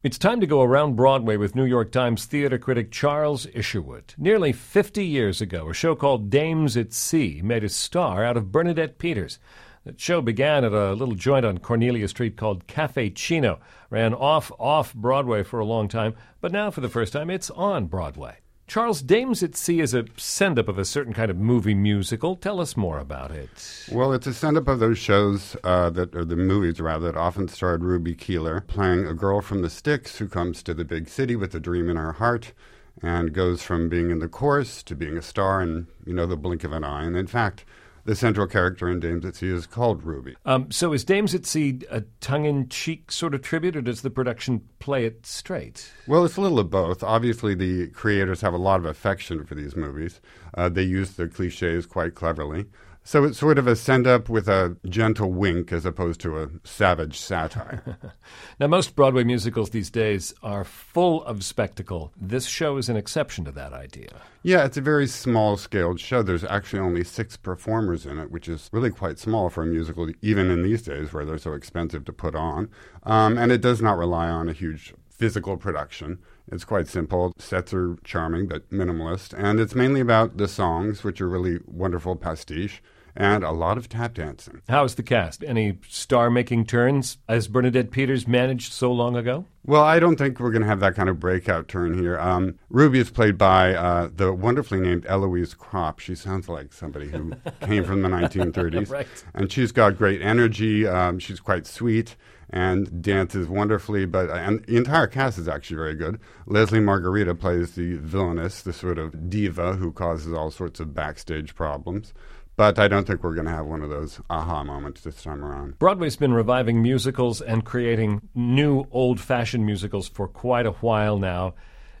It's time to go around Broadway with New York Times theater critic Charles Isherwood. Nearly 50 years ago, a show called Dames at Sea made a star out of Bernadette Peters. That show began at a little joint on Cornelia Street called Caffe Cino, ran off off Broadway for a long time, but now for the first time it's on Broadway. Charles, Dames at Sea is a send up of a certain kind of movie musical. Tell us more about it. Well, it's a send up of those shows uh, that, or the movies rather, that often starred Ruby Keeler playing a girl from the sticks who comes to the big city with a dream in her heart and goes from being in the chorus to being a star in, you know, the blink of an eye. And in fact, the central character in Dames at Sea is called Ruby. Um, so is Dames at Sea a tongue-in-cheek sort of tribute, or does the production play it straight? Well, it's a little of both. Obviously, the creators have a lot of affection for these movies. Uh, they use the cliches quite cleverly. So it's sort of a send up with a gentle wink as opposed to a savage satire. now, most Broadway musicals these days are full of spectacle. This show is an exception to that idea. Yeah, it's a very small scaled show. There's actually only six performers in it, which is really quite small for a musical, even in these days where they're so expensive to put on. Um, and it does not rely on a huge physical production. It's quite simple. Sets are charming but minimalist. And it's mainly about the songs, which are really wonderful pastiche and a lot of tap dancing. How's the cast? Any star making turns as Bernadette Peters managed so long ago? Well, I don't think we're going to have that kind of breakout turn here. Um, Ruby is played by uh, the wonderfully named Eloise Kropp. She sounds like somebody who came from the 1930s. right. And she's got great energy. Um, she's quite sweet and dances wonderfully. But and the entire cast is actually very good. Lesli Margherita plays the villainess, the sort of diva who causes all sorts of backstage problems. But I don't think we're going to have one of those aha moments this time around. Broadway's been reviving musicals and creating new old fashioned musicals for quite a while now.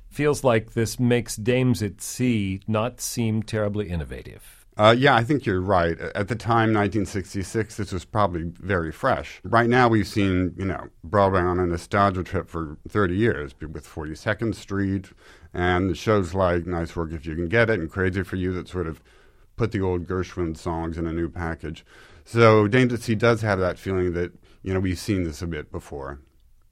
Feels like this makes Dames at Sea not seem terribly innovative. Uh, yeah, I think you're right. At the time, 1966, this was probably very fresh. Right now, we've seen, you know, Broadway on a nostalgia trip for 30 years with 42nd Street and shows like Nice Work If You Can Get It and Crazy for You that sort of put the old Gershwin songs in a new package. So Dames at Sea does have that feeling that, you know, we've seen this a bit before.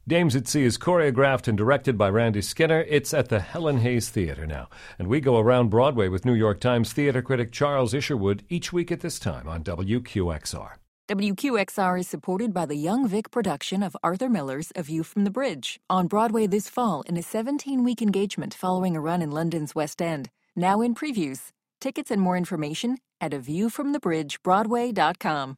Dames at Sea is choreographed and directed by Randy Skinner. It's at the Helen Hayes Theater now. And we go around Broadway with New York Times theater critic Charles Isherwood each week at this time on WQXR. WQXR is supported by the Young Vic production of Arthur Miller's A View from the Bridge on Broadway this fall in a 17 week engagement following a run in London's West End. Now in previews. Tickets and more information at aviewfromthebridgebroadway.com.